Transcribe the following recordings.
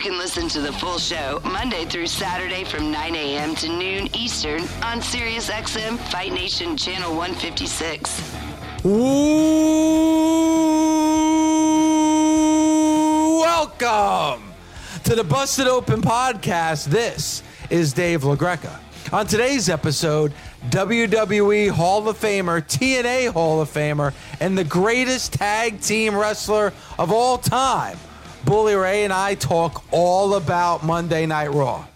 You can listen to the full show Monday through Saturday from 9 a.m. to noon Eastern on SiriusXM Fight Nation Channel 156. Welcome to the Busted Open Podcast. This is Dave LaGreca. On today's episode, WWE Hall of Famer, TNA Hall of Famer, and the greatest tag team wrestler of all time, Bully Ray and I talk all about Monday Night Raw.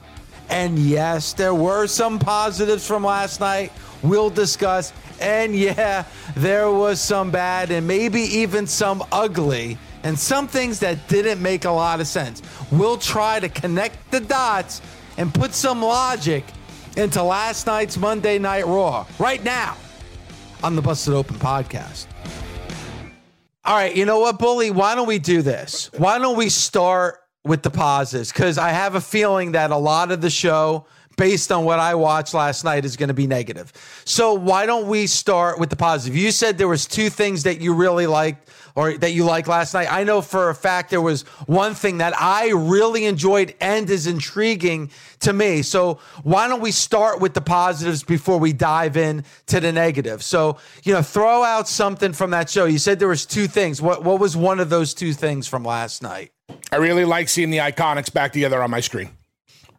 And yes, there were some positives from last night. We'll discuss. And yeah, there was some bad and maybe even some ugly and some things that didn't make a lot of sense. We'll try to connect the dots and put some logic into last night's Monday Night Raw right now on the Busted Open podcast. All right, you know what, Bully? Why don't we do this? Why don't we start with the positives? Because I have a feeling that a lot of the show, based on what I watched last night, is going to be negative. So why don't we start with the positive? You said there was two things that you really liked or that you liked last night. I know for a fact there was one thing that I really enjoyed and is intriguing to me. So why don't we start with the positives before we dive in to the negative? So, you know, throw out something from that show. You said there was two things. What what was one of those two things from last night? I really like seeing the iconics back together on my screen.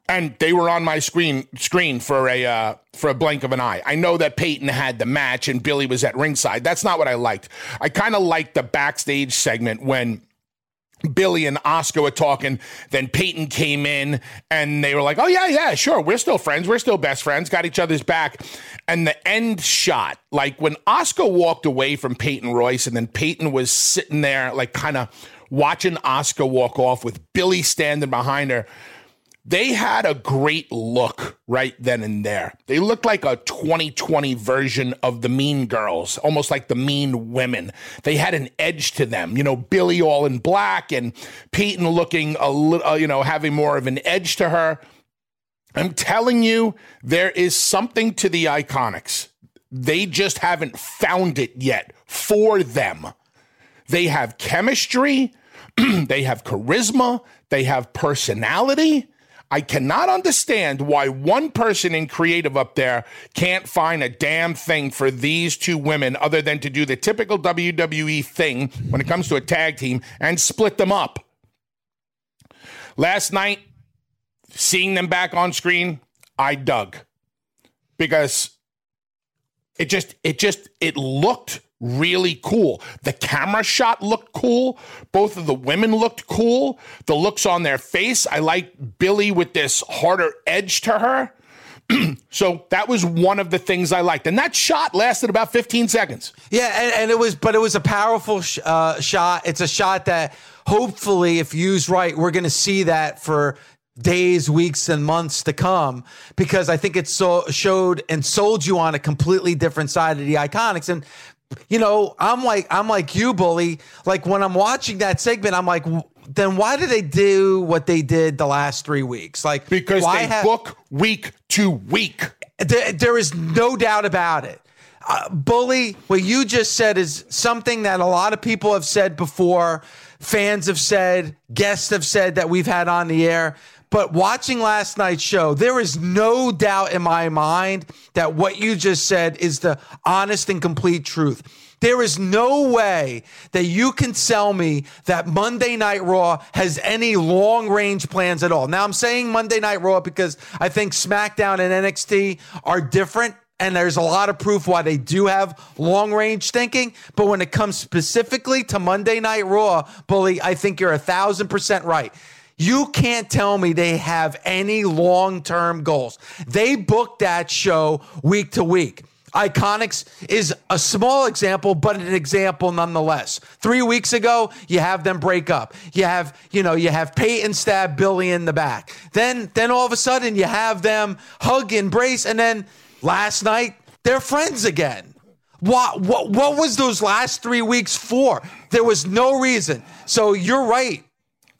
And they were on my screen screen for a uh, for a blink of an eye. I know that Peyton had the match and Billie was at ringside. That's not what I liked. I kind of liked the backstage segment when Billie and Oscar were talking. Then Peyton came in and they were like, oh, yeah, yeah, sure. We're still friends. We're still best friends. Got each other's back. And the end shot, like when Oscar walked away from Peyton Royce and then Peyton was sitting there, like kind of watching Oscar walk off with Billie standing behind her. They had a great look right then and there. They looked like a 2020 version of the Mean Girls, almost like the Mean Women. They had an edge to them. You know, Billie all in black and Peyton looking a little, uh, you know, having more of an edge to her. I'm telling you, there is something to the Iconics. They just haven't found it yet for them. They have chemistry, they have charisma, they have personality. I cannot understand why one person in creative up there can't find a damn thing for these two women other than to do the typical WWE thing when it comes to a tag team and split them up. Last night, seeing them back on screen, I dug because it just it just it looked really cool. The camera shot looked cool. Both of the women looked cool. The looks on their face, I like Billie with this harder edge to her. so that was one of the things I liked, and that shot lasted about 15 seconds. Yeah, and, and it was, but it was a powerful sh- uh, shot. It's a shot that hopefully, if used right, we're going to see that for days, weeks, and months to come because I think it so showed and sold you on a completely different side of the iconics. And you know, I'm like I'm like you, bully. Like when I'm watching that segment, I'm like, then why did they do what they did the last three weeks? Like because why they ha- book week to week. there, there is no doubt about it. Uh, bully, what you just said is something that a lot of people have said before. Fans have said, guests have said that we've had on the air. But watching last night's show, there is no doubt in my mind that what you just said is the honest and complete truth. There is no way that you can sell me that Monday Night Raw has any long range plans at all. Now, I'm saying Monday Night Raw because I think SmackDown and NXT are different. And there's a lot of proof why they do have long range thinking. But when it comes specifically to Monday Night Raw, Bully, I think you're a thousand percent right. You can't tell me they have any long term goals. They book that show week to week. Iconics is a small example, but an example nonetheless. Three weeks ago, you have them break up. You have, you know, you have Peyton stab Billie in the back. Then, then all of a sudden, you have them hug, embrace, and then last night they're friends again. What, what, what was those last three weeks for? There was no reason. So you're right,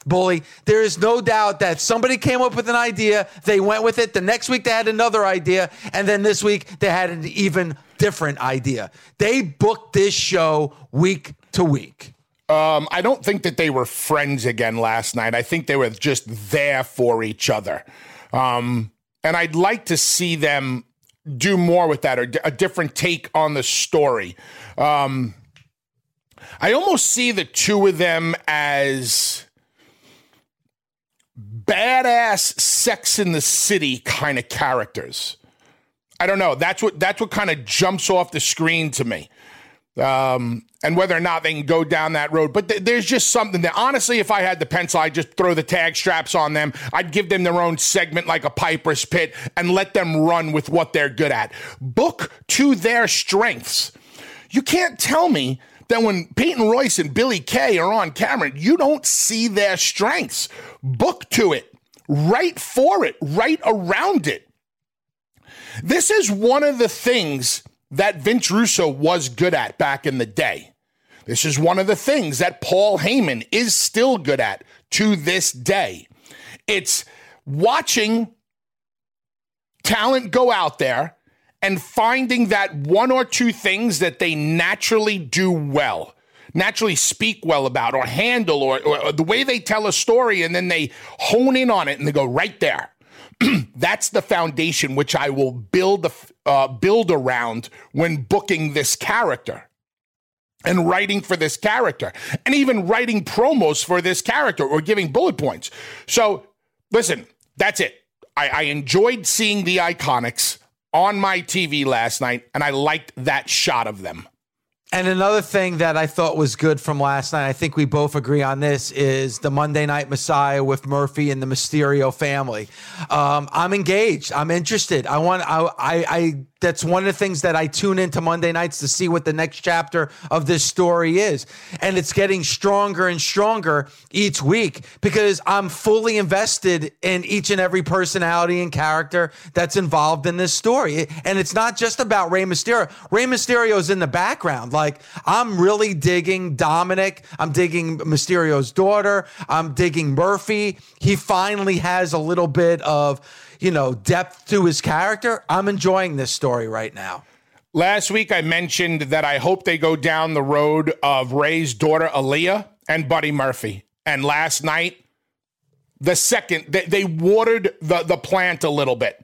Bully. There is no doubt that somebody came up with an idea. They went with it. The next week they had another idea. And then this week they had an even different idea. They booked this show week to week. Um, I don't think that they were friends again last night. I think they were just there for each other. Um, and I'd like to see them do more with that or a different take on the story. Um, I almost see the two of them as badass sex in the city kind of characters. I don't know. That's what that's what kind of jumps off the screen to me. Um, and whether or not they can go down that road. But th- there's just something that, honestly, if I had the pencil, I'd just throw the tag straps on them. I'd give them their own segment like a Piper's Pit and let them run with what they're good at. Book to their strengths. You can't tell me that when Peyton Royce and Billie Kay are on camera, you don't see their strengths. Book to it, write for it, write around it. This is one of the things that Vince Russo was good at back in the day. This is one of the things that Paul Heyman is still good at to this day. It's watching talent go out there and finding that one or two things that they naturally do well, naturally speak well about, or handle, or, or the way they tell a story, and then they hone in on it and they go right there. That's the foundation which I will build the uh, build around when booking this character and writing for this character and even writing promos for this character or giving bullet points. So, listen, that's it. I, I enjoyed seeing the Iconics on my TV last night, and I liked that shot of them. And another thing that I thought was good from last night, I think we both agree on this, is the Monday Night Messiah with Murphy and the Mysterio family. Um, I'm engaged. I'm interested. I want. I, I. I. That's one of the things that I tune into Monday nights to see what the next chapter of this story is, and it's getting stronger and stronger each week because I'm fully invested in each and every personality and character that's involved in this story. And it's not just about Rey Mysterio. Rey Mysterio is in the background. Like I'm really digging Dominik. I'm digging Mysterio's daughter. I'm digging Murphy. He finally has a little bit of, you know, depth to his character. I'm enjoying this story right now. Last week, I mentioned that I hope they go down the road of Rey's daughter, Aaliyah, and Buddy Murphy. And last night, the second, they, they watered the, the plant a little bit.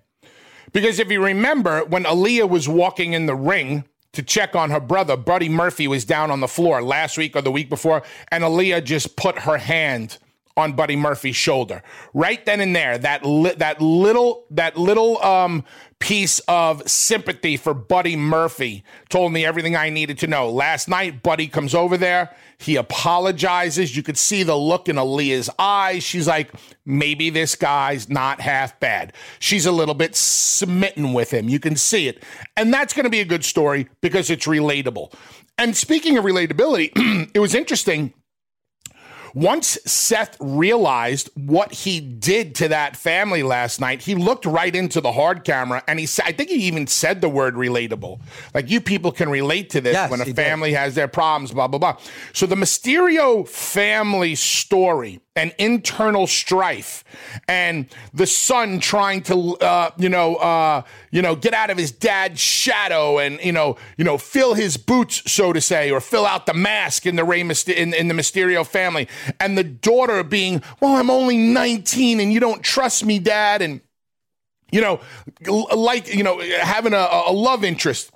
Because if you remember, when Aaliyah was walking in the ring, to check on her brother. Buddy Murphy was down on the floor last week or the week before, and Aaliyah just put her hand on Buddy Murphy's shoulder. Right then and there, that li- that little that little um, piece of sympathy for Buddy Murphy told me everything I needed to know. Last night, Buddy comes over there. He apologizes. You could see the look in Aaliyah's eyes. She's like, maybe this guy's not half bad. She's a little bit smitten with him. You can see it. And that's going to be a good story because it's relatable. And speaking of relatability, it was interesting once Seth realized what he did to that family last night, he looked right into the hard camera and he said, I think he even said the word relatable. Like, you people can relate to this Yes, when a he did. family has their problems, blah, blah, blah. So the Mysterio family story and internal strife and the son trying to uh, you know uh, you know get out of his dad's shadow and you know you know fill his boots so to say or fill out the mask in the Rey in, in the Mysterio family and the daughter being well I'm only 19 and you don't trust me dad and you know like you know having a, a love interest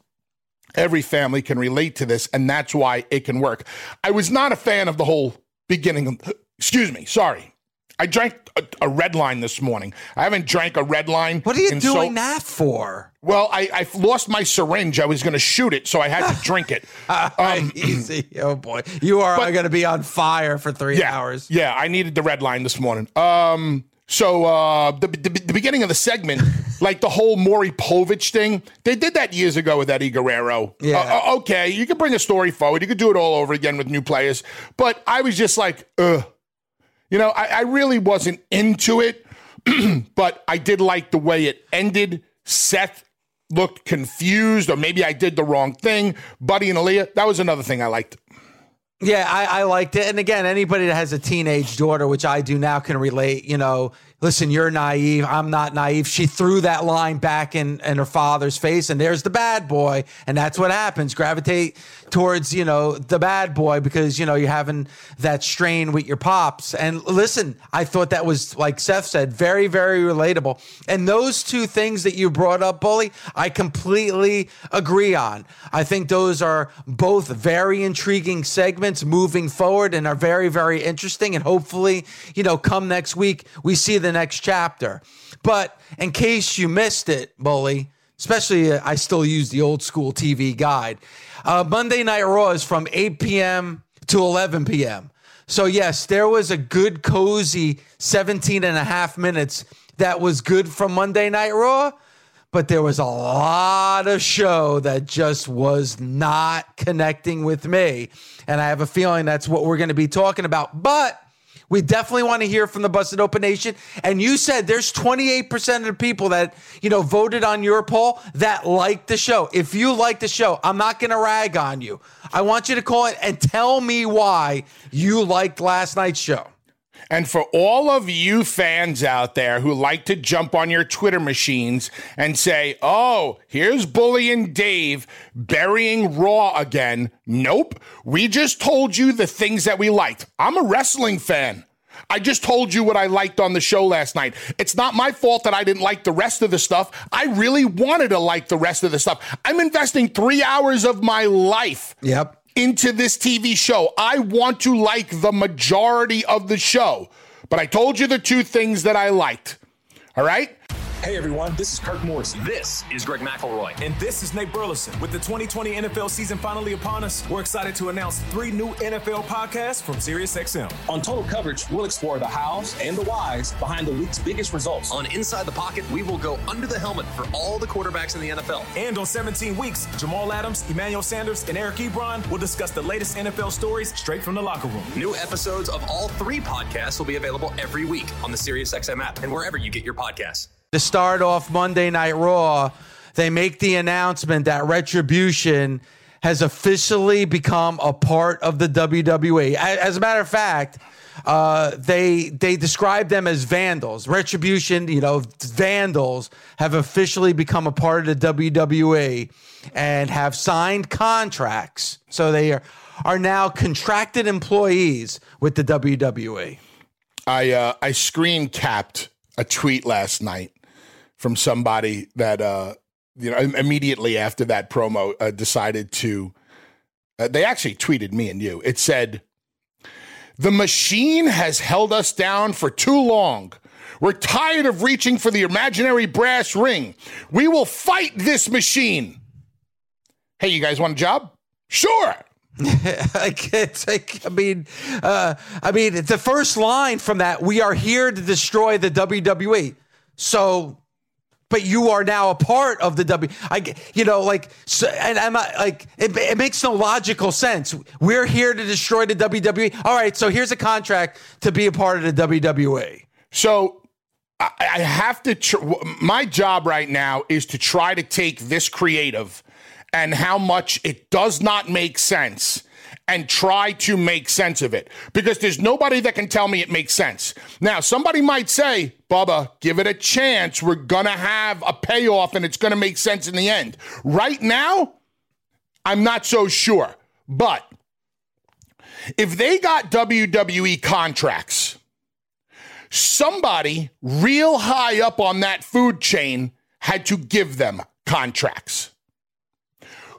Every family can relate to this, and that's why it can work. I was not a fan of the whole beginning. Excuse me, sorry. I drank a, a red line this morning. I haven't drank a red line. What are you in doing so, that for? Well, I, I lost my syringe. I was going to shoot it, so I had to drink it. Um, Easy. Oh boy. You are going to be on fire for three yeah, hours. Yeah, I needed the red line this morning. Um, so uh, the, the the beginning of the segment, like the whole Maury Povich thing. They did that years ago with Eddie Guerrero. Yeah. Uh, uh, okay, you could bring a story forward. You could do it all over again with new players. But I was just like, ugh. You know, I, I really wasn't into it, but I did like the way it ended. Seth looked confused, or maybe I did the wrong thing. Buddy and Aaliyah, that was another thing I liked. Yeah, I, I liked it. And again, anybody that has a teenage daughter, which I do now, can relate. You know, listen, you're naive. I'm not naive. She threw that line back in, in her father's face, and there's the bad boy. And that's what happens. Gravitate towards, you know, the bad boy because, you know, you're having that strain with your pops. And listen, I thought that was, like Seth said, very, very relatable. And those two things that you brought up, Bully, I completely agree on. I think those are both very intriguing segments moving forward and are very, very interesting. And hopefully, you know, come next week, we see the next chapter. But in case you missed it, Bully, especially uh, I still use the old school TV guide. Uh, Monday Night Raw is from 8 p.m. to 11 p.m. So, yes, there was a good, cozy 17 and a half minutes that was good from Monday Night Raw, but there was a lot of show that just was not connecting with me. And I have a feeling that's what we're going to be talking about. But we definitely want to hear from the Busted Open Nation. And you said there's 28% of the people that, you know, voted on your poll that liked the show. If you like the show, I'm not going to rag on you. I want you to call it and tell me why you liked last night's show. And for all of you fans out there who like to jump on your Twitter machines and say, oh, here's Bully and Dave burying Raw again. Nope. We just told you the things that we liked. I'm a wrestling fan. I just told you what I liked on the show last night. It's not my fault that I didn't like the rest of the stuff. I really wanted to like the rest of the stuff. I'm investing three hours of my life Yep. Into this TV show. I want to like the majority of the show. But I told you the two things that I liked. All right? Hey everyone, this is Kirk Morrison. This is Greg McElroy. And this is Nate Burleson. With the 2020 NFL season finally upon us, we're excited to announce three new NFL podcasts from SiriusXM. On Total Coverage, we'll explore the hows and the whys behind the week's biggest results. On Inside the Pocket, we will go under the helmet for all the quarterbacks in the NFL. And on 17 weeks, Jamal Adams, Emmanuel Sanders, and Eric Ebron will discuss the latest NFL stories straight from the locker room. New episodes of all three podcasts will be available every week on the SiriusXM app and wherever you get your podcasts. To start off Monday Night Raw, they make the announcement that Retribution has officially become a part of the WWE. As a matter of fact, uh, they they describe them as vandals. Retribution, you know, vandals have officially become a part of the WWE and have signed contracts. So they are are now contracted employees with the. WWE. I uh, I screen capped a tweet last night from somebody that uh, you know immediately after that promo uh, decided to. Uh, they actually tweeted me and you. It said, "The machine has held us down for too long. We're tired of reaching for the imaginary brass ring. We will fight this machine." Hey, you guys want a job? Sure. like it's like I mean, uh, I mean the first line from that we are here to destroy the WWE. So, but you are now a part of the W. I you know like so, and I'm like it, it makes no logical sense. We're here to destroy the WWE. All right, so here's a contract to be a part of the WWE. So I, I have to. Tr- my job right now is to try to take this creative and how much it does not make sense and try to make sense of it because there's nobody that can tell me it makes sense. Now, somebody might say, Bubba, give it a chance. We're going to have a payoff and it's going to make sense in the end. Right now, I'm not so sure. But if they got WWE contracts, somebody real high up on that food chain had to give them contracts.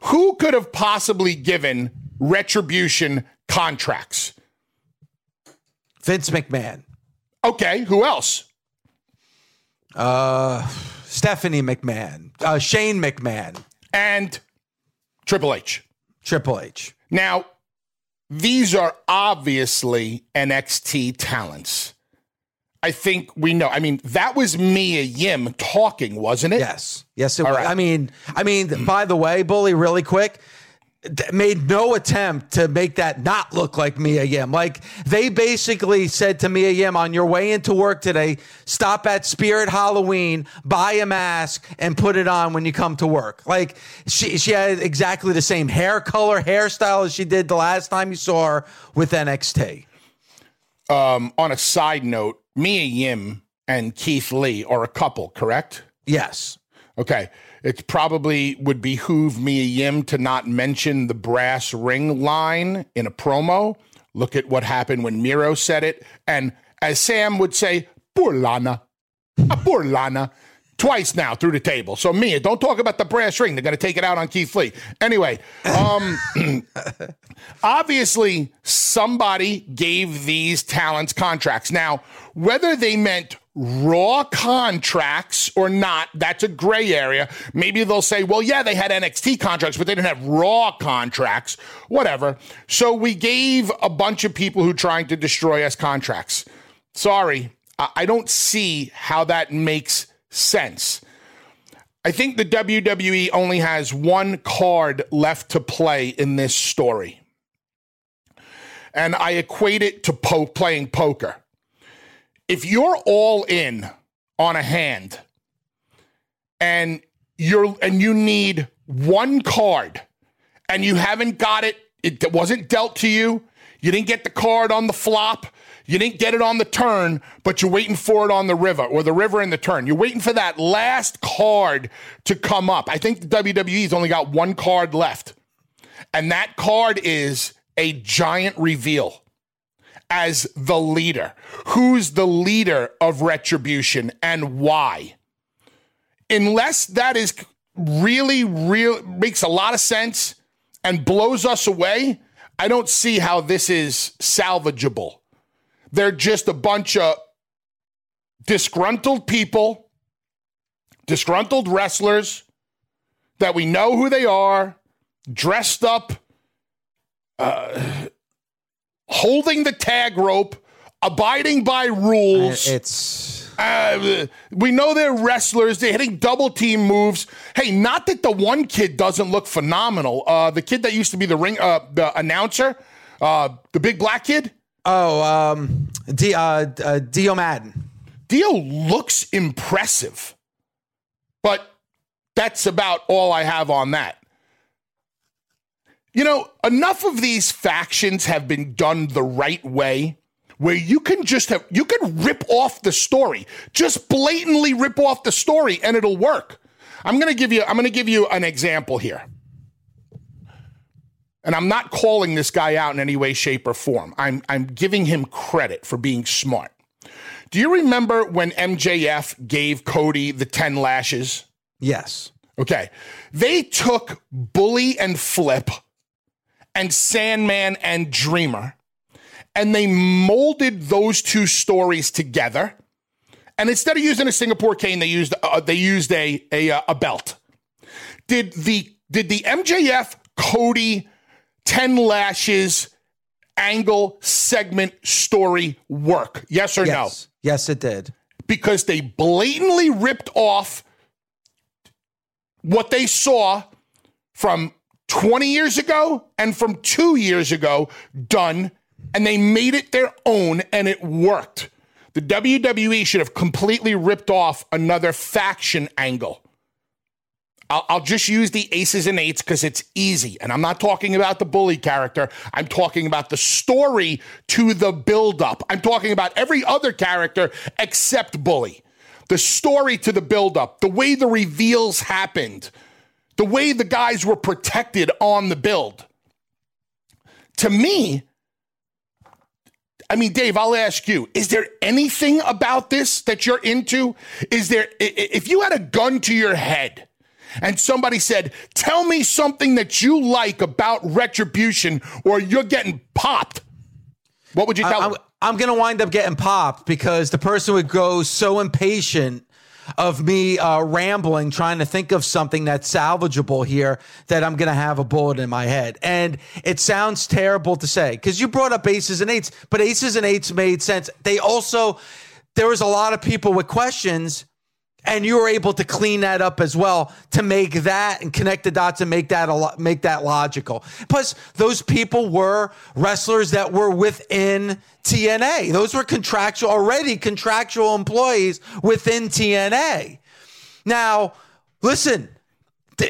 Who could have possibly given retribution contracts? Vince McMahon, Okay, who else? Uh, Stephanie McMahon, uh, Shane McMahon, And Triple H. Triple H. Now, these are obviously NXT talents. I think we know. I mean, that was Mia Yim talking, wasn't it? Yes. Yes, it All was. right. I mean, I mean, by the way, Bully, really quick, made no attempt to make that not look like Mia Yim. Like they basically said to Mia Yim, on your way into work today, stop at Spirit Halloween, buy a mask, and put it on when you come to work. Like she she had exactly the same hair color, hairstyle as she did the last time you saw her with NXT. Um, on a side note, Mia Yim and Keith Lee are a couple, correct? Yes. Okay. It probably would behoove Mia Yim to not mention the brass ring line in a promo. Look at what happened when Miro said it. And as Sam would say, poor Lana. Ah, poor Lana. Twice now through the table. So Mia, don't talk about the brass ring. They're going to take it out on Keith Lee. Anyway, um, obviously somebody gave these talents contracts. Now, whether they meant raw contracts or not, that's a gray area. Maybe they'll say, well, yeah, they had NXT contracts, but they didn't have raw contracts, whatever. So we gave a bunch of people who trying to destroy us contracts. Sorry, I don't see how that makes sense. I think the WWE only has one card left to play in this story. And I equate it to po- playing poker. If you're all in on a hand and you're and you need one card and you haven't got it, it wasn't dealt to you, you didn't get the card on the flop, you didn't get it on the turn, but you're waiting for it on the river or the river in the turn. You're waiting for that last card to come up. I think the WWE's only got one card left. And that card is a giant reveal as the leader. Who's the leader of Retribution and why? Unless that is really, real makes a lot of sense and blows us away, I don't see how this is salvageable. They're just a bunch of disgruntled people, disgruntled wrestlers that we know who they are, dressed up, uh, holding the tag rope, abiding by rules. It's Uh, we know they're wrestlers. They're hitting double team moves. Hey, not that the one kid doesn't look phenomenal. Uh, the kid that used to be the ring, uh, the announcer, uh, the big black kid. oh, um, D, uh, uh, Dio Maddin. Dio looks impressive, but that's about all I have on that. You know, enough of these factions have been done the right way where you can just have, you can rip off the story, just blatantly rip off the story and it'll work. I'm going to give you, I'm going to give you an example here. And I'm not calling this guy out in any way, shape, or form. I'm, I'm giving him credit for being smart. Do you remember when MJF gave Cody the 10 lashes? Yes. Okay. They took Bully and Flip and Sandman and Dreamer and they molded those two stories together. And instead of using a Singapore cane, they used uh, they used a a, uh, a belt. Did the did the MJF Cody 10 lashes angle segment story work? Yes or no? Yes. Yes, it did. because they blatantly ripped off what they saw from 20 years ago and from two years ago done, and they made it their own, and it worked. The WWE should have completely ripped off another faction angle. I'll, I'll just use the aces and eights because it's easy. And I'm not talking about the bully character. I'm talking about the story to the buildup. I'm talking about every other character except bully. The story to the buildup, the way the reveals happened, the way the guys were protected on the build. To me, I mean, Dave, I'll ask you, is there anything about this that you're into? Is there, i- i- if you had a gun to your head and somebody said, tell me something that you like about retribution or you're getting popped, what would you tell I'm. I'm going to wind up getting popped because the person would go so impatient of me uh, rambling, trying to think of something that's salvageable here that I'm going to have a bullet in my head. And it sounds terrible to say because you brought up aces and eights, but aces and eights made sense. They also, there was a lot of people with questions and you were able to clean that up as well to make that and connect the dots and make that a make that logical. Plus, those people were wrestlers that were within TNA. Those were contractual already contractual employees within TNA. Now, listen,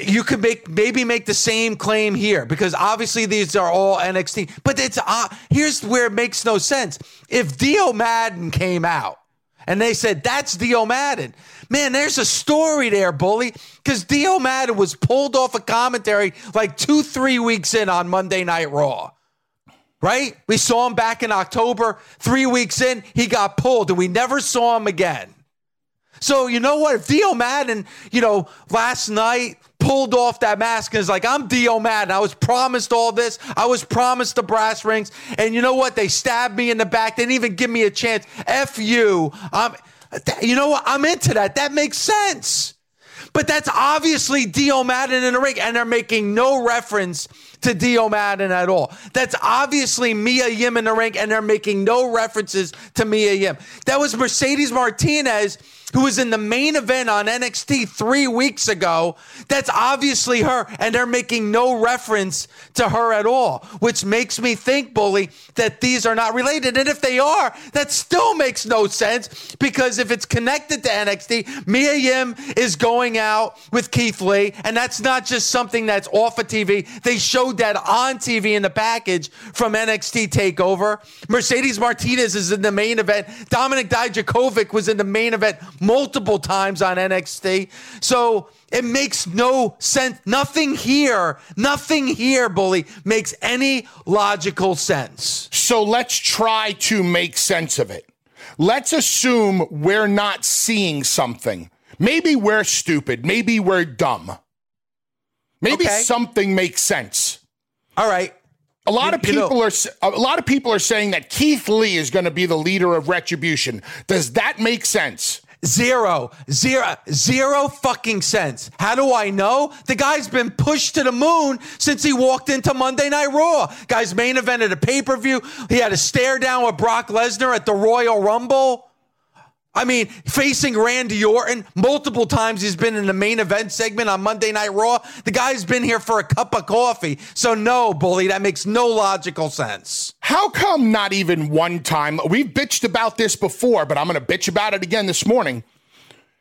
you could make maybe make the same claim here because obviously these are all NXT. But it's uh, here's where it makes no sense. If Dio Maddin came out and they said that's Dio Maddin, man, there's a story there, bully. Because Dio Maddin was pulled off a commentary like two, three weeks in on Monday Night Raw. Right? We saw him back in October. Three weeks in, he got pulled, and we never saw him again. So you know what? If Dio Maddin, you know, last night pulled off that mask and is like, I'm Dio Maddin. I was promised all this. I was promised the brass rings. And you know what? They stabbed me in the back. They didn't even give me a chance. F you. I'm you know what? I'm into that. That makes sense. But that's obviously Dio Maddin in the ring, and they're making no reference to Dio Maddin at all. That's obviously Mia Yim in the ring, and they're making no references to Mia Yim. That was Mercedes Martinez, who was in the main event on NXT three weeks ago. That's obviously her, and they're making no reference to her at all, which makes me think, Bully, that these are not related. And if they are, that still makes no sense because if it's connected to NXT, Mia Yim is going out with Keith Lee, and that's not just something that's off of TV. They showed that on TV in the package from NXT Takeover. Mercedes Martinez is in the main event. Dominik Dijakovic was in the main event multiple times on NXT. So it makes no sense. Nothing here, nothing here, bully, makes any logical sense. So let's try to make sense of it. Let's assume we're not seeing something. Maybe we're stupid. Maybe we're dumb. Maybe Okay. something makes sense. All right. A lot You- of you know- people are a lot of people are saying that Keith Lee is going to be the leader of Retribution. Does that make sense? Zero, zero, zero fucking sense. How do I know? The guy's been pushed to the moon since he walked into Monday Night Raw. Guy's main event at a pay per view. He had a stare down with Brock Lesnar at the Royal Rumble. I mean, facing Randy Orton multiple times. He's been in the main event segment on Monday Night Raw. The guy's been here for a cup of coffee. So, no, bully, that makes no logical sense. How come not even one time? We've bitched about this before, but I'm going to bitch about it again this morning.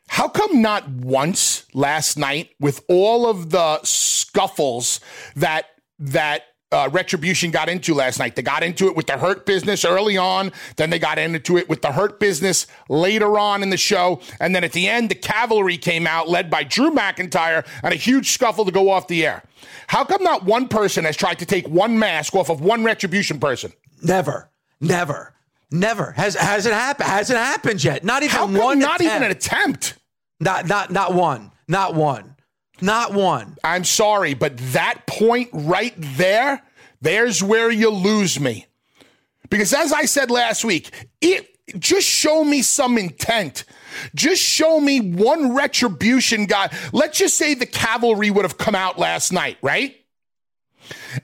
How come not once last night with all of the scuffles that that uh, Retribution got into last night? They got into it with the Hurt Business early on, then they got into it with the Hurt Business later on in the show, and then at the end, the Cavalry came out led by Drew McIntyre and a huge scuffle to go off the air. How come not one person has tried to take one mask off of one Retribution person? Never, never, never has hasn't happened. Hasn't happened yet. Not even one. not even an attempt. attempt? Not not not one. Not one. Not one. I'm sorry, but that point right there, there's where you lose me. Because as I said last week, it just show me some intent. Just show me one retribution guy. Let's just say the cavalry would have come out last night, right?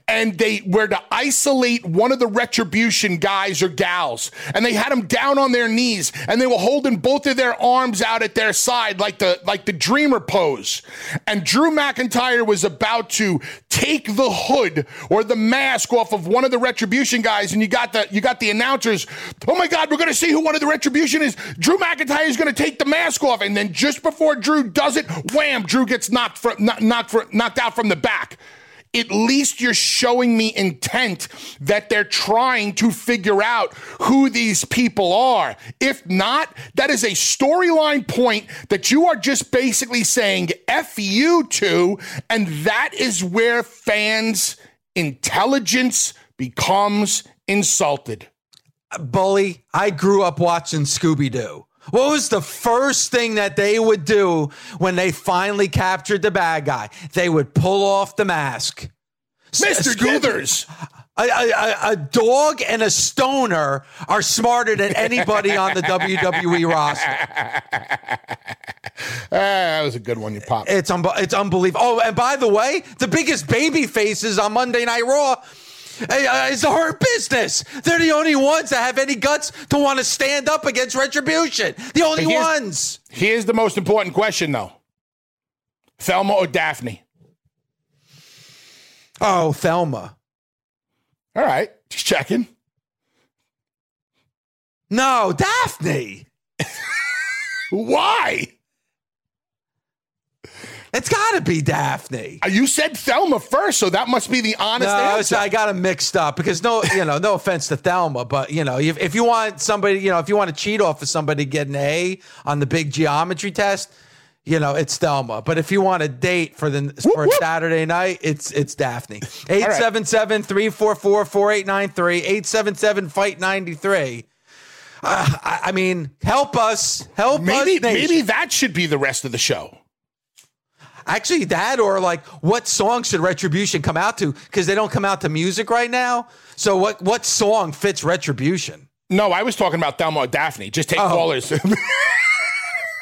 And they were to isolate one of the retribution guys or gals. And they had them down on their knees and they were holding both of their arms out at their side like the like the dreamer pose. And Drew McIntyre was about to take the hood or the mask off of one of the retribution guys and you got the you got the announcers oh my god we're going to see who one of the retribution is. Drew McIntyre is going to take the mask off. And then just before Drew does it wham Drew gets knocked from knocked for, knocked out from the back at least you're showing me intent that they're trying to figure out who these people are. If not, that is a storyline point that you are just basically saying F you to, and that is where fans' intelligence becomes insulted. Bully, I grew up watching Scooby Doo. What was the first thing that they would do when they finally captured the bad guy? They would pull off the mask. Mr. Guthers. A, a, a- a dog and a stoner are smarter than anybody on the WWE roster. Ah, that was a good one you popped. It's un- it's unbelievable. Oh, and by the way, the biggest baby faces on Monday Night Raw. Uh, It's a hurt business. They're the only ones that have any guts to want to stand up against retribution. The only here's- ones. Here's the most important question, though Thelma or Daphne? Oh, Thelma. All right, just checking. No, Daphne. Why? It's got to be Daphne. Uh, You said Thelma first, so that must be the honest No, answer. I got them mixed up because no, you know, no offense to Thelma, but you know, if, if you want somebody, you know, if you want to cheat off of somebody getting an A on the big geometry test, you know, it's Thelma. But if you want a date for the for whoop. Saturday night, it's it's Daphne. 877-344-4893, 877 fight 93. Uh, I, I mean, help us, help maybe us. nation. maybe that should be the rest of the show. Actually, that or like what song should Retribution come out to? Because they don't come out to music right now. So what what song fits Retribution? No, I was talking about Thelma Daphne. Just take Oh. callers.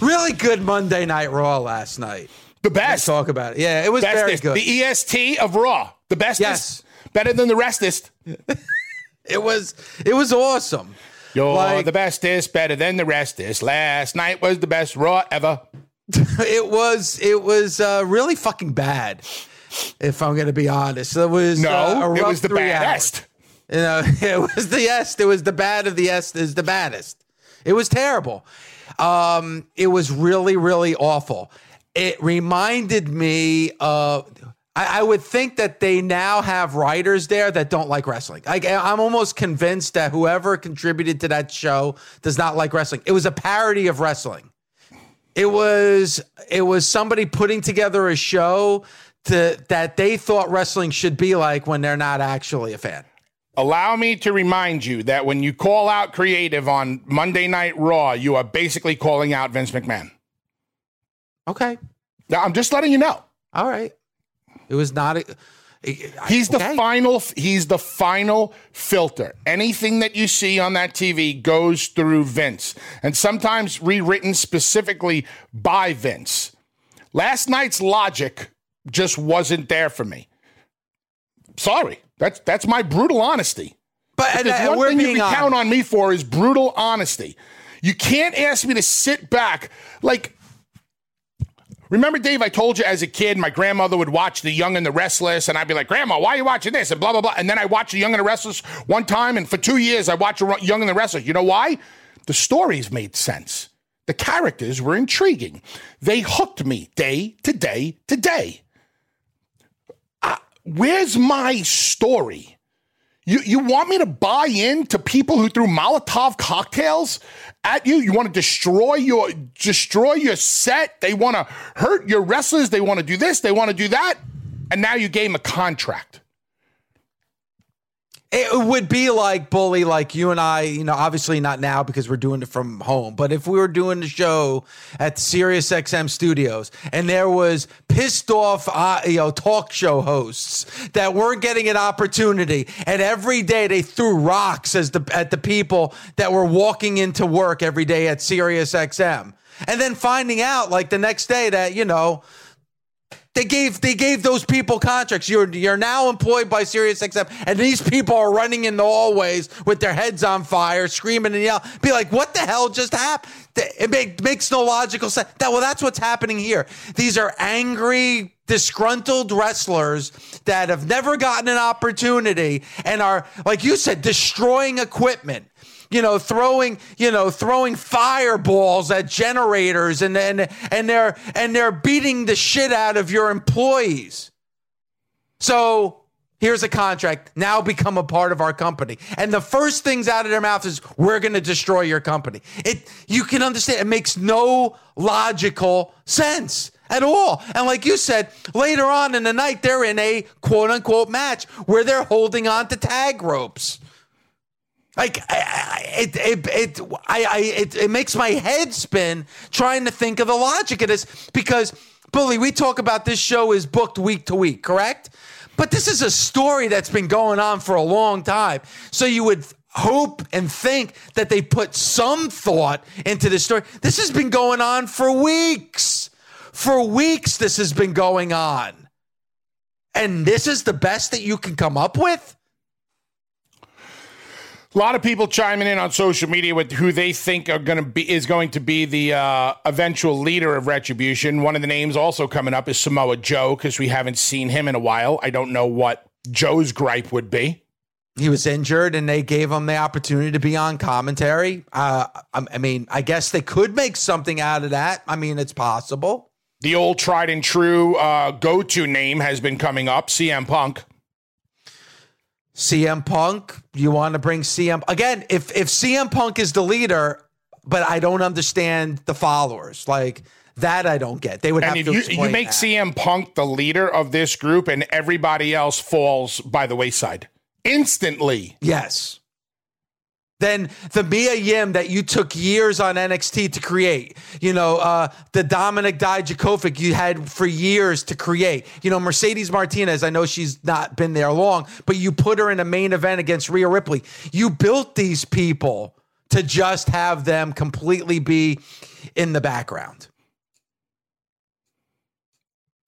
Really good Monday Night Raw last night. the Let's best. talk about it. Yeah, it was very good. The EST of Raw. The bestest. Yes. Better than the restest. it was it was awesome. You're Like- the bestest, better than the restest. Last night was the best Raw ever. It was it was uh, really fucking bad. If I'm going to be honest, it was No, uh, it was the three hours. You know, it was the est. It was the bad of the est is the baddest. It was terrible. Um, it was really, really awful. It reminded me of. I, I would think that they now have writers there that don't like wrestling. Like I'm almost convinced that whoever contributed to that show does not like wrestling. It was a parody of wrestling. It was it was somebody putting together a show to that they thought wrestling should be like when they're not actually a fan. Allow me to remind you that when you call out creative on Monday Night Raw, you are basically calling out Vince McMahon. Okay. Now, I'm just letting you know. All right. It was not. A, He's the final. He's the final filter. Anything that you see on that TV goes through Vince, and sometimes rewritten specifically by Vince. Last night's logic just wasn't there for me. Sorry, that's that's my brutal honesty. But and, there's and one thing you can uh, count on me for is brutal honesty. You can't ask me to sit back like. Remember, Dave, I told you as a kid, my grandmother would watch The Young and the Restless, and I'd be like, Grandma, why are you watching this? And blah, blah, blah. And then I watched The Young and the Restless one time, and for two years, I watched The Young and the Restless. You know why? The stories made sense. The characters were intriguing. They hooked me day to day to day. Where's my story? You you want me to buy in to people who threw Molotov cocktails at you? You want to destroy your destroy your set? They want to hurt your wrestlers. They want to do this. They want to do that. And now you gave them a contract. It would be like bully, like you and I. You know, obviously not now because we're doing it from home. But if we were doing the show at Sirius XM Studios and there was pissed off, uh, you know, talk show hosts that weren't getting an opportunity, and every day they threw rocks as the at the people that were walking into work every day at Sirius XM, and then finding out like the next day that you know they gave they gave those people contracts. You're you're now employed by SiriusXM, and these people are running in the hallways with their heads on fire, screaming and yelling. Be like, what the hell just happened? It make, makes no logical sense. That well, that's what's happening here. These are angry, disgruntled wrestlers that have never gotten an opportunity and are, like you said, destroying equipment you know, throwing, you know, throwing fireballs at generators and and and they're and they're beating the shit out of your employees. So here's a contract. Now become a part of our company. And the first things out of their mouth is we're gonna destroy your company. It you can understand it makes no logical sense at all. And like you said, later on in the night, they're in a quote unquote match where they're holding on to tag ropes. Like it, it, it, I, I, it, it makes my head spin trying to think of the logic of this because, Bully, we talk about this show is booked week to week, correct? But this is a story that's been going on for a long time. So you would hope and think that they put some thought into this story. This has been going on for weeks. For weeks, this has been going on. And this is the best that you can come up with? A lot of people chiming in on social media with who they think are going to be is going to be the uh, eventual leader of Retribution. One of the names also coming up is Samoa Joe because we haven't seen him in a while. I don't know what Joe's gripe would be. He was injured, and they gave him the opportunity to be on commentary. Uh, I mean, I guess they could make something out of that. I mean, it's possible. The old tried and true uh, go-to name has been coming up: CM Punk. CM Punk, you want to bring CM again? If if CM Punk is the leader, but I don't understand the followers, like that, I don't get. They would and have to. You, you make that. CM Punk the leader of this group, and everybody else falls by the wayside instantly. Yes than the Mia Yim that you took years on NXT to create. You know, uh, the Dominik Dijakovic you had for years to create. You know, Mercedes Martinez, I know she's not been there long, but you put her in a main event against Rhea Ripley. You built these people to just have them completely be in the background.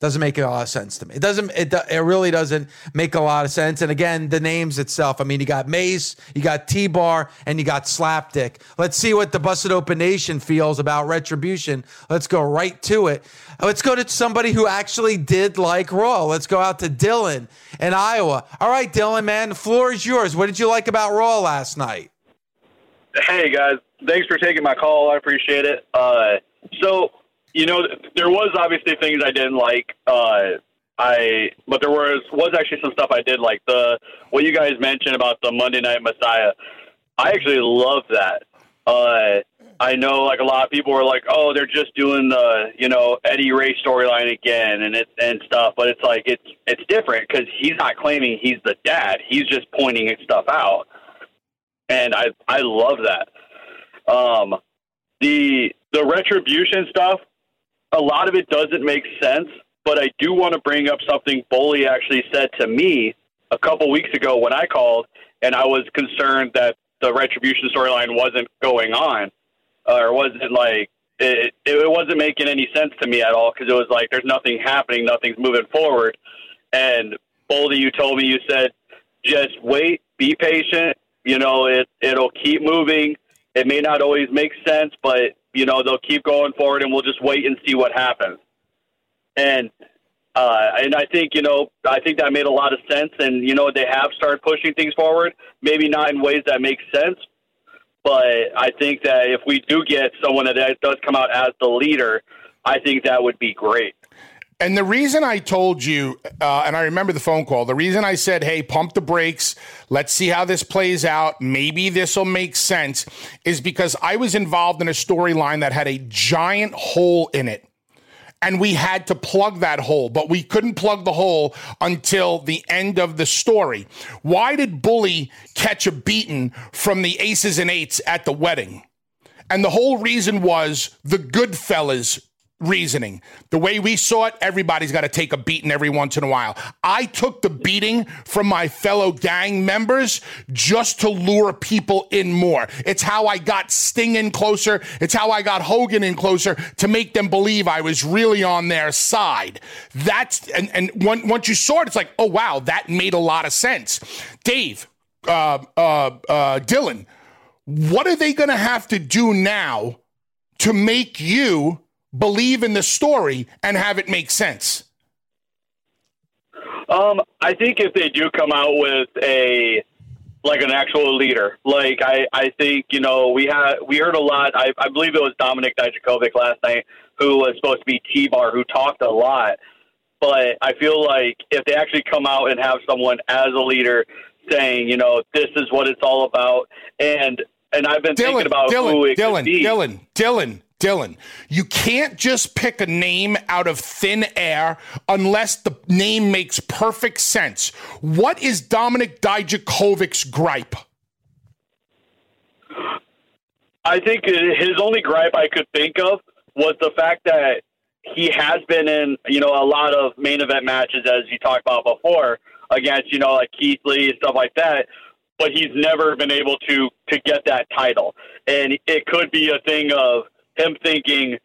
Doesn't make a lot of sense to me. It doesn't. It it really doesn't make a lot of sense. And again, the names itself. I mean, you got Mace, you got T Bar, and you got Slapdick. Let's see what the Busted Open Nation feels about Retribution. Let's go right to it. Let's go to somebody who actually did like Raw. Let's go out to Dylan in Iowa. All right, Dylan, man, the floor is yours. What did you like about Raw last night? Hey guys, thanks for taking my call. I appreciate it. Uh, so you know, there was obviously things I didn't like. Uh, I, but there was was actually some stuff I did like. The what you guys mentioned about the Monday Night Messiah. I actually love that. Uh, I know like a lot of people were like, oh, they're just doing the you know Eddie Rey storyline again and it and stuff. But it's like it's it's different because he's not claiming he's the dad. He's just pointing stuff out, and I I love that. Um, the the retribution stuff a lot of it doesn't make sense, but I do want to bring up something Bully actually said to me a couple weeks ago when I called, and I was concerned that the retribution storyline wasn't going on, uh, or wasn't like it, it wasn't making any sense to me at all because it was like there's nothing happening, nothing's moving forward. And Bully, you told me you said just wait, be patient. You know, it it'll keep moving. It may not always make sense, but you know, they'll keep going forward and we'll just wait and see what happens. And uh, and I think you know, I think that made a lot of sense. And you know, they have started pushing things forward. Maybe not in ways that make sense, but I think that if we do get someone that does come out as the leader, I think that would be great. And the reason I told you, uh, and I remember the phone call, the reason I said, hey, pump the brakes, let's see how this plays out, maybe this will make sense, is because I was involved in a storyline that had a giant hole in it. And we had to plug that hole, but we couldn't plug the hole until the end of the story. Why did Bully catch a beating from the aces and eights at the wedding? And the whole reason was the Goodfellas reasoning. The way we saw it, everybody's got to take a beating every once in a while. I took the beating from my fellow gang members just to lure people in more. It's how I got Sting in closer. It's how I got Hogan in closer to make them believe I was really on their side. That's and and when, once you saw it, it's like, oh wow, that made a lot of sense. Dave, uh, uh, uh, Dylan, what are they going to have to do now to make you? Believe in the story and have it make sense? Um, I think if they do come out with a like an actual leader, like I, I think you know we had we heard a lot. I, I believe it was Dominik Dijakovic last night who was supposed to be T Bar who talked a lot. But I feel like if they actually come out and have someone as a leader saying, you know, this is what it's all about, and and I've been Dylan, thinking about Dylan, who it Dylan, could be. Dylan, Dylan, Dylan, you can't just pick a name out of thin air unless the name makes perfect sense. What is Dominik Dijakovic's gripe? I think his only gripe I could think of was the fact that he has been in, you know, a lot of main event matches, as you talked about before, against, you know, like Keith Lee and stuff like that. But he's never been able to to get that title, and it could be a thing of him thinking,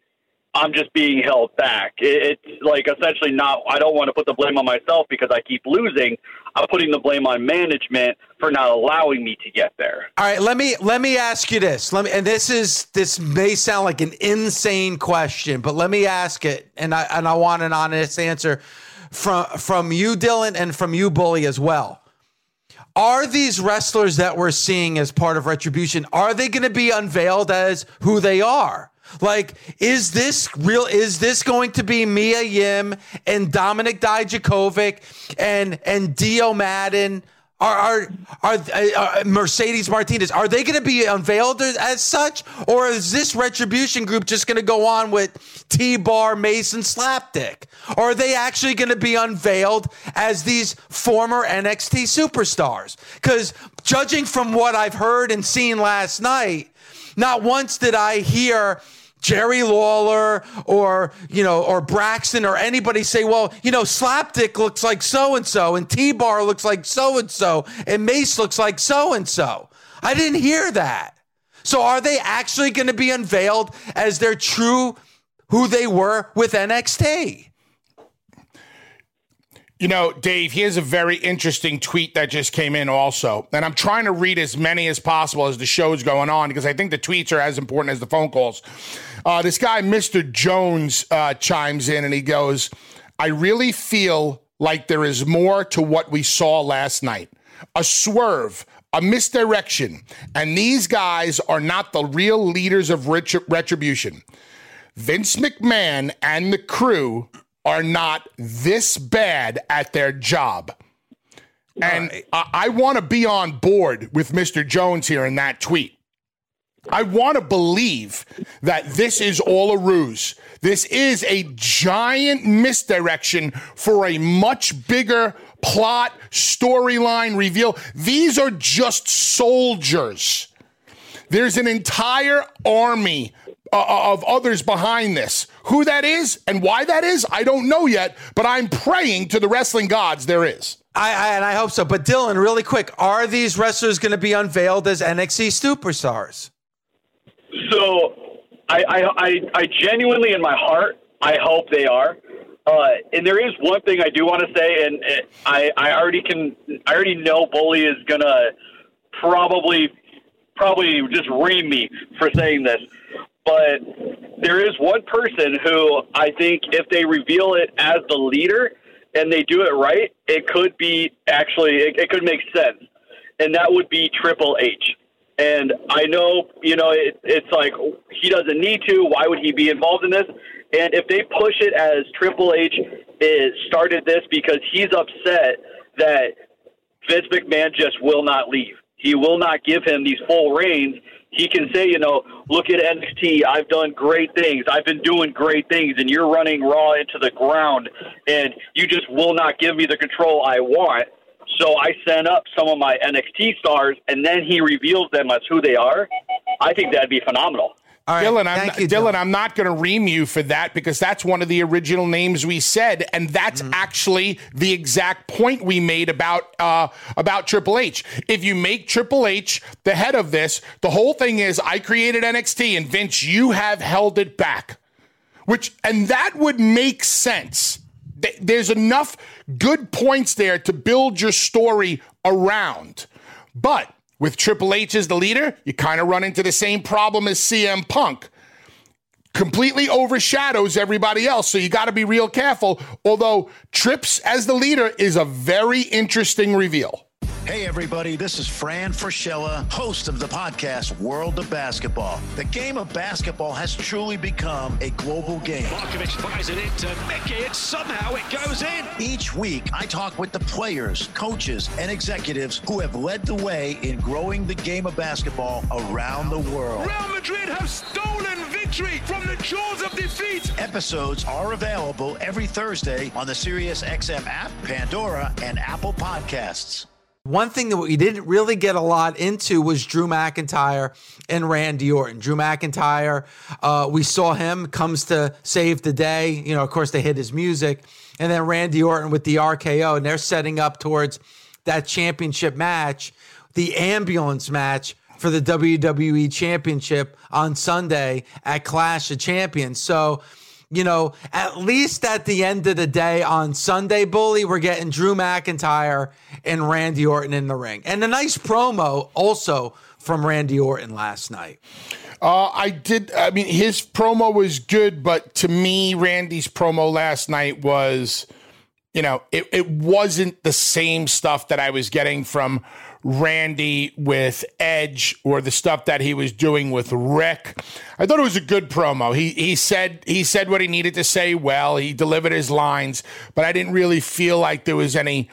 I'm just being held back. It's like essentially not, I don't want to put the blame on myself because I keep losing. I'm putting the blame on management for not allowing me to get there. All right, let me let me ask you this. Let me and this is this may sound like an insane question, but let me ask it and I and I want an honest answer from from you Dylan and from you Bully as well. Are these wrestlers that we're seeing as part of Retribution are they going to be unveiled as who they are? Like, is this real? Is this going to be Mia Yim and Dominik Dijakovic and and Dio Maddin? Are are are, are Mercedes Martinez? Are they going to be unveiled as such, or is this retribution group just going to go on with T Bar, Mason, Slapdick? Or are they actually going to be unveiled as these former NXT superstars? Because judging from what I've heard and seen last night, not once did I hear Jerry Lawler or, you know, or Braxton or anybody say, well, you know, Slapdick looks like so and so and T Bar looks like so and so and Mace looks like so and so. I didn't hear that. So are they actually going to be unveiled as their true who they were with NXT? You know, Dave, here's a very interesting tweet that just came in also. And I'm trying to read as many as possible as the show's going on because I think the tweets are as important as the phone calls. Uh, this guy, Mr. Jones, uh, chimes in and he goes, I really feel like there is more to what we saw last night. A swerve, a misdirection. And these guys are not the real leaders of retribution. Vince McMahon and the crew are not this bad at their job. And right. I, I want to be on board with Mr. Jones here in that tweet. I want to believe that this is all a ruse. This is a giant misdirection for a much bigger plot, storyline reveal. These are just soldiers. There's an entire army uh, of others behind this. Who that is and why that is, I don't know yet, but I'm praying to the wrestling gods there is. I, I and I hope so. But Dylan, really quick, are these wrestlers going to be unveiled as NXT superstars? So, I, I, I, I genuinely, in my heart, I hope they are. Uh, and there is one thing I do want to say, and I, I already can, I already know Bully is gonna probably, probably just ream me for saying this but there is one person who I think if they reveal it as the leader and they do it right, it could be actually it, it could make sense, and that would be Triple H. And I know, you know, it, it's like he doesn't need to. Why would he be involved in this? And if they push it as Triple H is started this because he's upset that Vince McMahon just will not leave. He will not give him these full reins he can say, you know, look at NXT. I've done great things. I've been doing great things, and you're running Raw into the ground, and you just will not give me the control I want. So I sent up some of my NXT stars, and then he reveals them as who they are. I think that'd be phenomenal. All right, Dylan, I'm, you, Dylan, I'm not going to ream you for that because that's one of the original names we said, and that's mm-hmm. actually the exact point we made about uh, about Triple H. If you make Triple H the head of this, the whole thing is I created NXT, and Vince, you have held it back, which and that would make sense. There's enough good points there to build your story around, but with Triple H as the leader, you kind of run into the same problem as CM Punk. Completely overshadows everybody else, so you got to be real careful. Although Trips as the leader is a very interesting reveal. Hey, everybody, this is Fran Fraschilla, host of the podcast World of Basketball. The game of basketball has truly become a global game. Markovic fires it into Mickey, and somehow it goes in. Each week, I talk with the players, coaches, and executives who have led the way in growing the game of basketball around the world. Real Madrid have stolen victory victory from the jaws of defeat. Episodes are available every Thursday on the SiriusXM app, Pandora, and Apple Podcasts. One thing that we didn't really get a lot into was Drew McIntyre and Randy Orton. Drew McIntyre, uh, we saw him comes to save the day. You know, of course, they hit his music. And then Randy Orton with the RKO, and they're setting up towards that championship match, the ambulance match for the WWE Championship on Sunday at Clash of Champions. So, you know, at least at the end of the day on Sunday, Bully, we're getting Drew McIntyre and Randy Orton in the ring. And a nice promo also from Randy Orton last night. Uh, I did. I mean, his promo was good, but to me, Randy's promo last night was, you know, it, it wasn't the same stuff that I was getting from Randy with Edge or the stuff that he was doing with Rick. I thought it was a good promo. He he said he said what he needed to say well. He delivered his lines, but I didn't really feel like there was any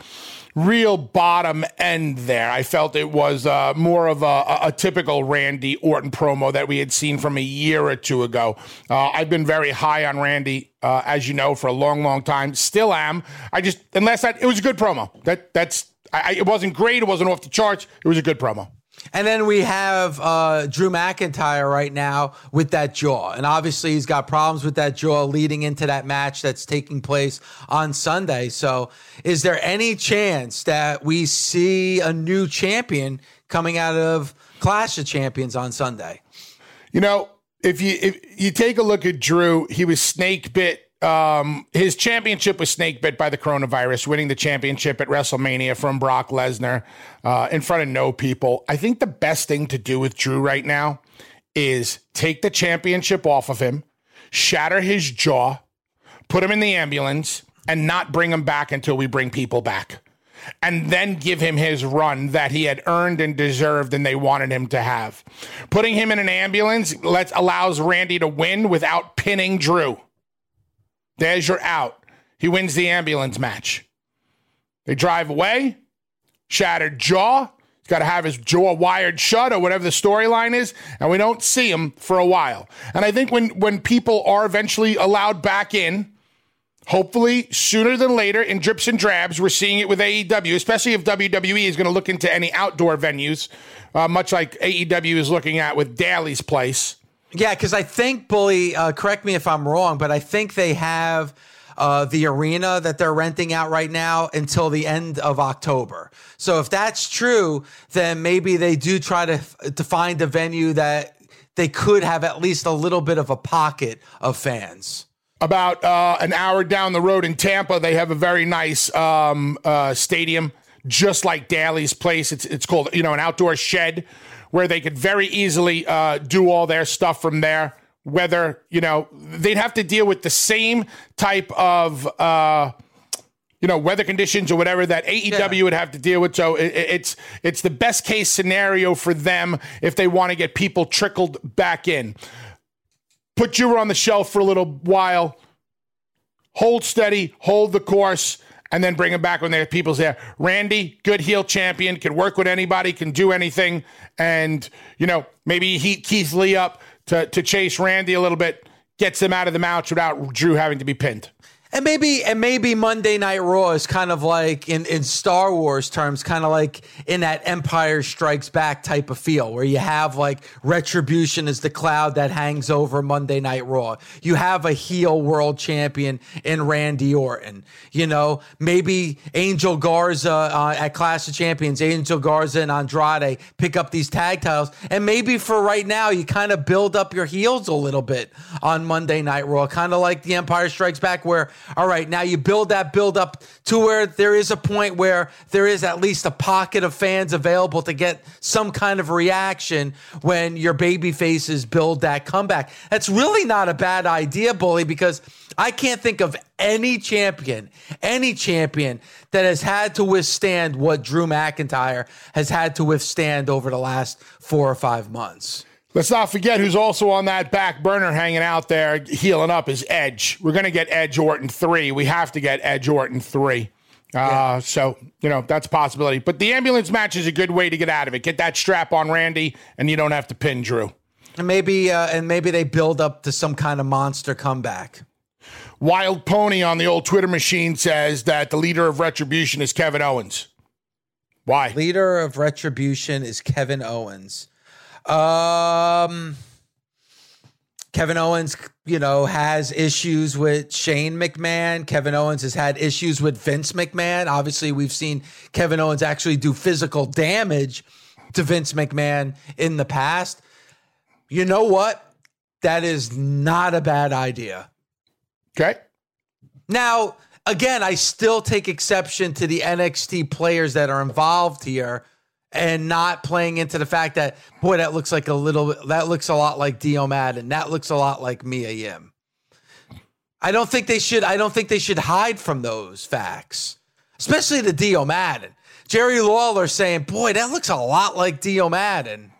real bottom end there. I felt it was uh, more of a, a, typical Randy Orton promo that we had seen from a year or two ago. Uh, I've been very high on Randy, uh, as you know, for a long, long time. Still am. I just unless that it was a good promo. That that's I, it wasn't great. It wasn't off the charts. It was a good promo. And then we have uh, Drew McIntyre right now with that jaw. And obviously, he's got problems with that jaw leading into that match that's taking place on Sunday. So, is there any chance that we see a new champion coming out of Clash of Champions on Sunday? You know, if you if you take a look at Drew, he was snake bit um, his championship was snake bit by the coronavirus, winning the championship at WrestleMania from Brock Lesnar uh, in front of no people. I think the best thing to do with Drew right now is take the championship off of him, shatter his jaw, put him in the ambulance, and not bring him back until we bring people back. And then give him his run that he had earned and deserved and they wanted him to have. Putting him in an ambulance lets allows Randy to win without pinning Drew. Your out. He wins the ambulance match. They drive away, shattered jaw. He's got to have his jaw wired shut or whatever the storyline is, and we don't see him for a while. And I think when when people are eventually allowed back in, hopefully sooner than later in drips and drabs, we're seeing it with AEW, especially if WWE is going to look into any outdoor venues, uh, much like AEW is looking at with Daily's Place. Yeah, because I think Bully. Uh, correct me if I'm wrong, but I think they have uh, the arena that they're renting out right now until the end of October. So if that's true, then maybe they do try to to find a venue that they could have at least a little bit of a pocket of fans. About uh, an hour down the road in Tampa, they have a very nice um, uh, stadium, just like Daily's Place. It's it's called you know an outdoor shed where they could very easily uh, do all their stuff from there. Whether you know they'd have to deal with the same type of uh, you know weather conditions or whatever that AEW yeah. would have to deal with. So it, it's it's the best case scenario for them if they want to get people trickled back in. Put you on the shelf for a little while. Hold steady, hold the course and then bring him back when there people's there. Randy, good heel champion, can work with anybody, can do anything, and you know maybe heat Keith Lee up to to chase Randy a little bit, gets him out of the match without Drew having to be pinned. And maybe and maybe Monday Night Raw is kind of like in, in Star Wars terms, kind of like in that Empire Strikes Back type of feel, where you have like retribution is the cloud that hangs over Monday Night Raw. You have a heel world champion in Randy Orton. You know, maybe Angel Garza uh, at Clash of Champions, Angel Garza and Andrade pick up these tag titles, and maybe for right now you kind of build up your heels a little bit on Monday Night Raw, kind of like the Empire Strikes Back, where all right, now you build that build up to where there is a point where there is at least a pocket of fans available to get some kind of reaction when your baby faces build that comeback. That's really not a bad idea, Bully, because I can't think of any champion, any champion that has had to withstand what Drew McIntyre has had to withstand over the last four or five months. Let's not forget who's also on that back burner hanging out there, healing up is Edge. We're going to get Edge Orton 3. We have to get Edge Orton 3. Uh, yeah. So, you know, that's a possibility. But the ambulance match is a good way to get out of it. Get that strap on Randy, and you don't have to pin Drew. And maybe uh, and maybe they build up to some kind of monster comeback. Wild Pony on the old Twitter machine says that the leader of Retribution is Kevin Owens. Why? Leader of Retribution is Kevin Owens. Um, Kevin Owens, you know, has issues with Shane McMahon. Kevin Owens has had issues with Vince McMahon. Obviously, we've seen Kevin Owens actually do physical damage to Vince McMahon in the past. You know what? That is not a bad idea. Okay. Now, again, I still take exception to the NXT players that are involved here and not playing into the fact that, boy, that looks like a little, that looks a lot like Dio Maddin. That looks a lot like Mia Yim. I don't think they should, I don't think they should hide from those facts, especially the Dio Maddin. Jerry Lawler saying, boy, that looks a lot like Dio Maddin.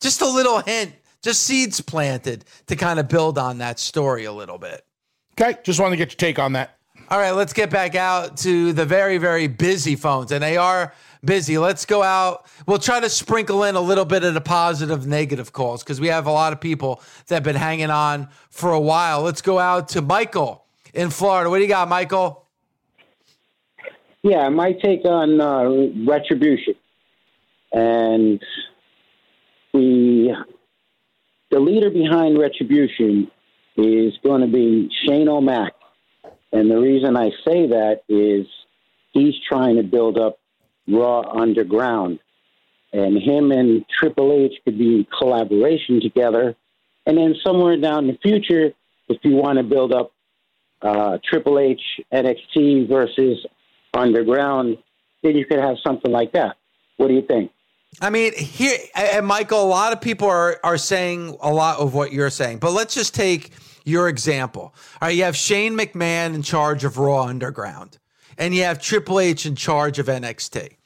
Just a little hint, just seeds planted to kind of build on that story a little bit. Okay. Just wanted to get your take on that. All right, let's get back out to the very, very busy phones. And they are busy. Let's go out. We'll try to sprinkle in a little bit of the positive, negative calls because we have a lot of people that have been hanging on for a while. Let's go out to Michael in Florida. What do you got, Michael? Yeah, my take on uh, retribution, and the the leader behind retribution is going to be Shane O'Mac, and the reason I say that is he's trying to build up Raw Underground, and him and Triple H could be in collaboration together, and then somewhere down the future, if you want to build up uh, Triple H NXT versus Underground, then you could have something like that. What do you think? I mean, here, and Michael, a lot of people are are saying a lot of what you're saying, but let's just take your example. All right, you have Shane McMahon in charge of Raw Underground, and you have Triple H in charge of NXT.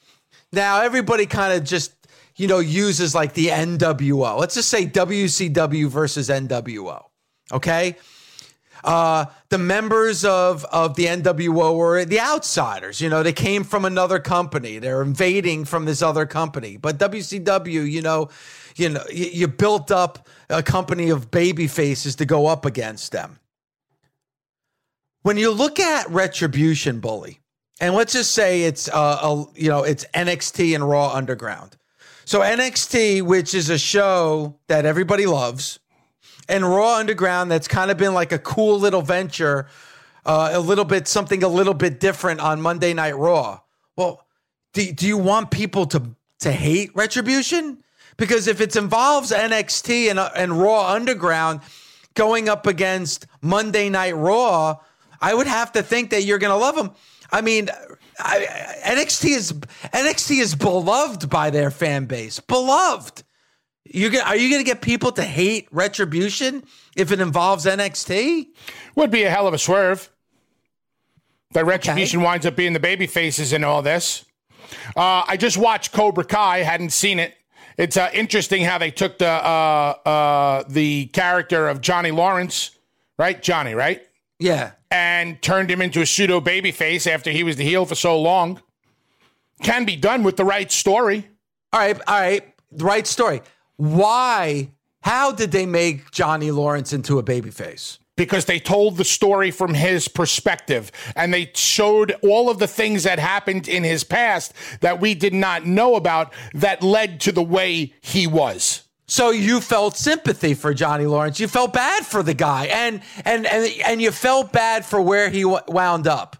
Now, everybody kind of just you know uses like the NWO. Let's just say WCW versus NWO. Okay. Uh, the members of of the NWO were the outsiders. You know, they came from another company. They're invading from this other company. But WCW, you know, you know, you, you built up a company of baby faces to go up against them. When you look at Retribution, Bully, and let's just say it's uh, a, you know it's NXT and Raw Underground. So NXT, which is a show that everybody loves, and Raw Underground that's kind of been like a cool little venture, uh, a little bit something a little bit different on Monday Night Raw. Well, do, do you want people to to hate Retribution? Because if it involves NXT and uh, and Raw Underground going up against Monday Night Raw, I would have to think that you're going to love them. I mean, I, NXT is NXT is beloved by their fan base, beloved. You get, are you going to get people to hate Retribution if it involves NXT? Would be a hell of a swerve. That Retribution okay. winds up being the baby faces in all this. Uh, I just watched Cobra Kai, hadn't seen it. It's uh, interesting how they took the uh, uh the character of Johnny Lawrence, right? Johnny, right? Yeah. And turned him into a pseudo baby face after he was the heel for so long. Can be done with the right story. All right, all right. The right story why, how did they make Johnny Lawrence into a babyface? because they told the story from his perspective and they showed all of the things that happened in his past that we did not know about that led to the way he was. So you felt sympathy for Johnny Lawrence. You felt bad for the guy and and and and you felt bad for where he wound up.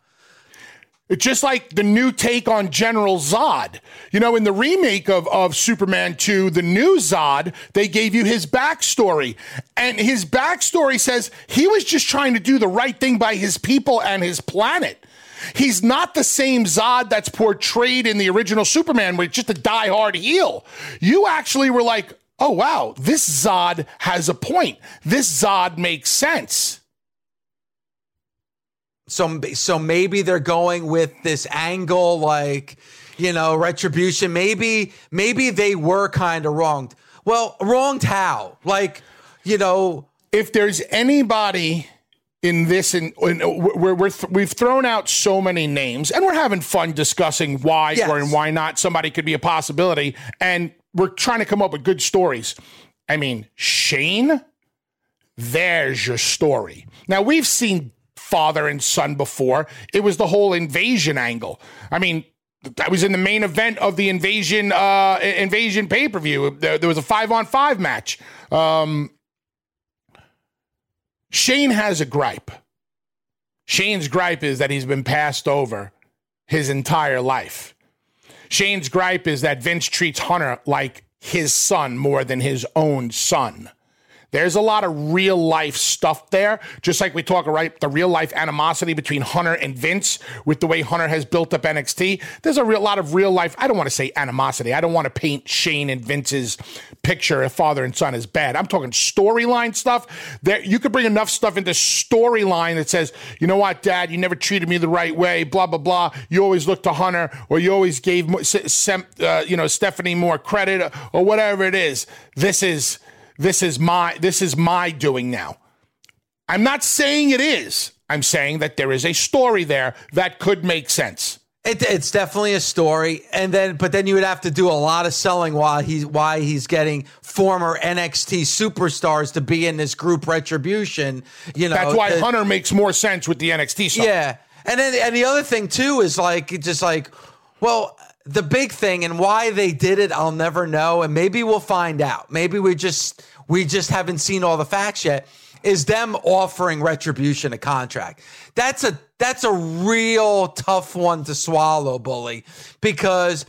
It's just like the new take on General Zod. You know, in the remake of, of Superman 2, the new Zod, they gave you his backstory. And his backstory says he was just trying to do the right thing by his people and his planet. He's not the same Zod that's portrayed in the original Superman, with just a die-hard heel. You actually were like, oh, wow, this Zod has a point. This Zod makes sense. So, so maybe they're going with this angle, like you know, retribution. Maybe, maybe they were kind of wronged. Well, wronged how? Like, you know, if there's anybody in this and we're, we're th- we've thrown out so many names and we're having fun discussing why yes. or and why not somebody could be a possibility and we're trying to come up with good stories I mean, Shane, there's your story. Now, we've seen father and son before. It was the whole invasion angle. I mean, that was in the main event of the invasion uh, invasion pay per view. There, there, was a five on five match. Um, Shane has a gripe. Shane's gripe is that he's been passed over his entire life. Shane's gripe is that Vince treats Hunter like his son more than his own son. There's a lot of real life stuff there, just like we talk, right? The real life animosity between Hunter and Vince with the way Hunter has built up NXT. There's a real lot of real life, I don't want to say animosity. I don't want to paint Shane and Vince's picture of father and son as bad. I'm talking storyline stuff. There, you could bring enough stuff into storyline that says, you know what, dad, you never treated me the right way, blah, blah, blah. You always looked to Hunter or you always gave, uh, you know, Stephanie more credit or whatever it is. This is this is my this is my doing now. I'm not saying it is. I'm saying that there is a story there that could make sense. It, it's definitely a story, and then but then you would have to do a lot of selling while he's why he's getting former NXT superstars to be in this group retribution. You know that's why Hunter makes more sense with the NXT stuff. Yeah, and then and the other thing too is like just like well the big thing and why they did it, I'll never know. And maybe we'll find out. Maybe we just we just haven't seen all the facts yet. Is them offering retribution a contract? That's a that's a real tough one to swallow, bully, because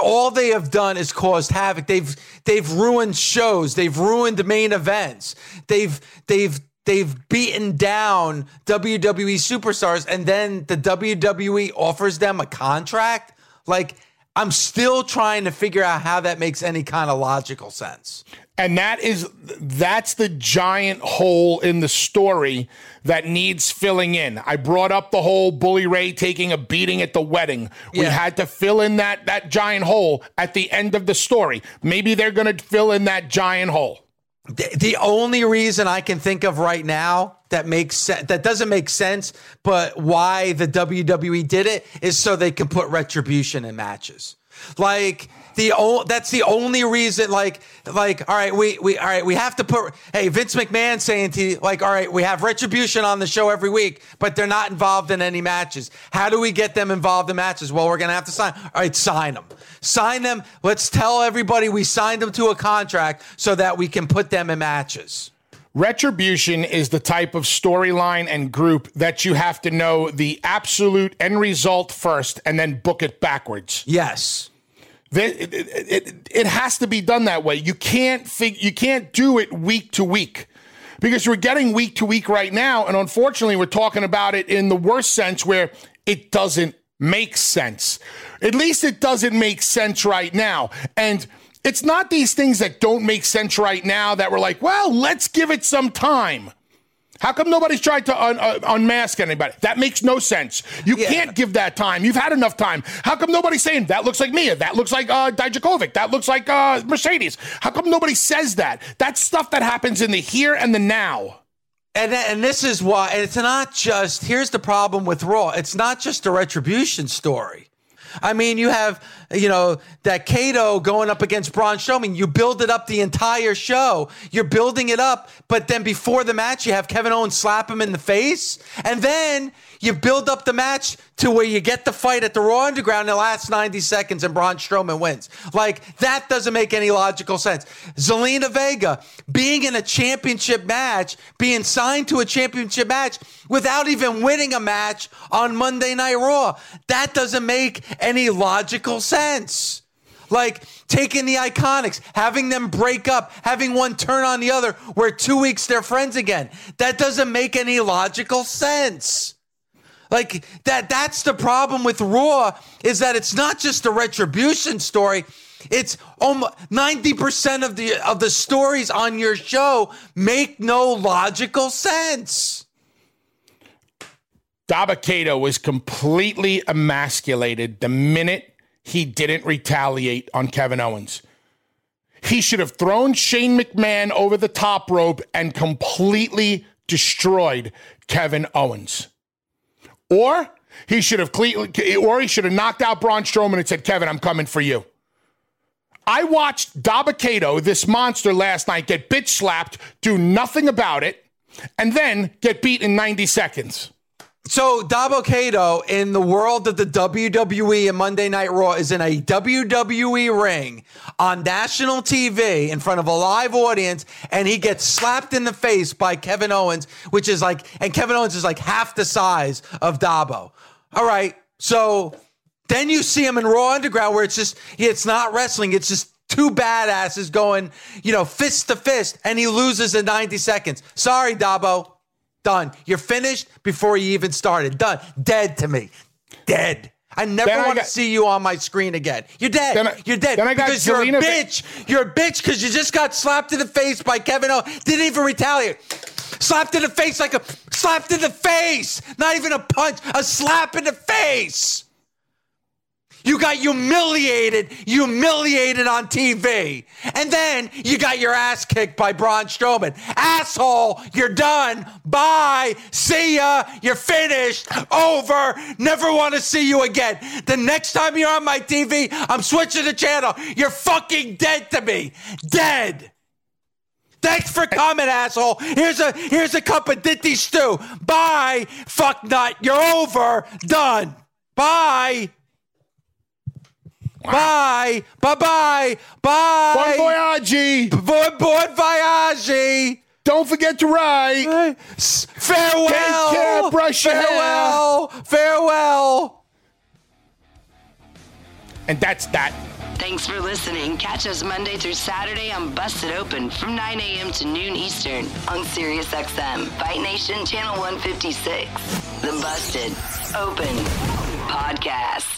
all they have done is caused havoc. They've they've ruined shows. They've ruined main events. They've they've they've beaten down WWE superstars, and then the WWE offers them a contract. Like I'm still trying to figure out how that makes any kind of logical sense. And that is that's the giant hole in the story that needs filling in. I brought up the whole Bully Ray taking a beating at the wedding. We yeah. had to fill in that that giant hole at the end of the story. Maybe they're going to fill in that giant hole. The, the only reason I can think of right now that makes sense that doesn't make sense, but why the WWE did it is so they can put retribution in matches. Like the that's the only reason like like all right we we all right we have to put hey Vince McMahon saying to you, like all right we have retribution on the show every week but they're not involved in any matches. How do we get them involved in matches? Well we're going to have to sign all right sign them sign them let's tell everybody we signed them to a contract so that we can put them in matches Retribution is the type of storyline and group that you have to know the absolute end result first and then book it backwards. Yes. It, it, it, it has to be done that way. You can't fig- you can't do it week to week because we're getting week to week right now, and unfortunately, we're talking about it in the worst sense where it doesn't make sense. At least it doesn't make sense right now, and it's not these things that don't make sense right now that we're like, well, let's give it some time. How come nobody's tried to un- uh, unmask anybody? That makes no sense. You yeah. can't give that time. You've had enough time. How come nobody's saying that looks like Mia? That looks like uh, Dijakovic. That looks like uh, Mercedes. How come nobody says that? That's stuff that happens in the here and the now. And, and this is why it's not just here's the problem with Raw. It's not just a retribution story. I mean, you have, you know, Dabba-Kato going up against Braun Strowman. You build it up the entire show. You're building it up, but then before the match, you have Kevin Owens slap him in the face. And then you build up the match to where you get the fight at the Raw Underground in the last 90 seconds and Braun Strowman wins. Like, that doesn't make any logical sense. Zelina Vega being in a championship match, being signed to a championship match without even winning a match on Monday Night Raw. That doesn't make any logical sense. Like taking the iconics, having them break up, having one turn on the other, where two weeks they're friends again. That doesn't make any logical sense. Like that that's the problem with Raw is that it's not just a retribution story. It's almost 90% of the of the stories on your show make no logical sense. Dabba-Kato was completely emasculated the minute he didn't retaliate on Kevin Owens. He should have thrown Shane McMahon over the top rope and completely destroyed Kevin Owens. Or he should have or he should have knocked out Braun Strowman and said, "Kevin, I'm coming for you." I watched Dabba-Kato, this monster, last night get bitch slapped, do nothing about it, and then get beat in 90 seconds. So Dabba-Kato in the world of the WWE and Monday Night Raw is in a WWE ring on national TV in front of a live audience, and he gets slapped in the face by Kevin Owens, which is like, and Kevin Owens is like half the size of Dabba. All right, so then you see him in Raw Underground where it's just, it's not wrestling, it's just two badasses going, you know, fist to fist, and he loses in 90 seconds. Sorry, Dabba. Done. You're finished before you even started. Done. Dead to me. Dead. I never Then I want to see you on my screen again. You're dead. I- you're dead. got because you're a bitch. You're a bitch because you just got slapped in the face by Kevin O. Didn't even retaliate. Slapped in the face like a slapped in the face. Not even a punch. A slap in the face. You got humiliated, humiliated on TV. And then you got your ass kicked by Braun Strowman. Asshole, you're done. Bye. See ya. You're finished. Over. Never want to see you again. The next time you're on my TV, I'm switching the channel. You're fucking dead to me. Dead. Thanks for coming, asshole. Here's a here's a cup of ditty stew. Bye. Fuck nut. You're over. Done. Bye. Bye. Bye bye. Bye. Bon voyage! Bon, bon voyage. Don't forget to write. S- Farewell. Take care, brush your hair. Farewell. Farewell. And that's that. Thanks for listening. Catch us Monday through Saturday on Busted Open from 9 a.m. to noon Eastern on SiriusXM, Fight Nation Channel 156. The Busted Open Podcast.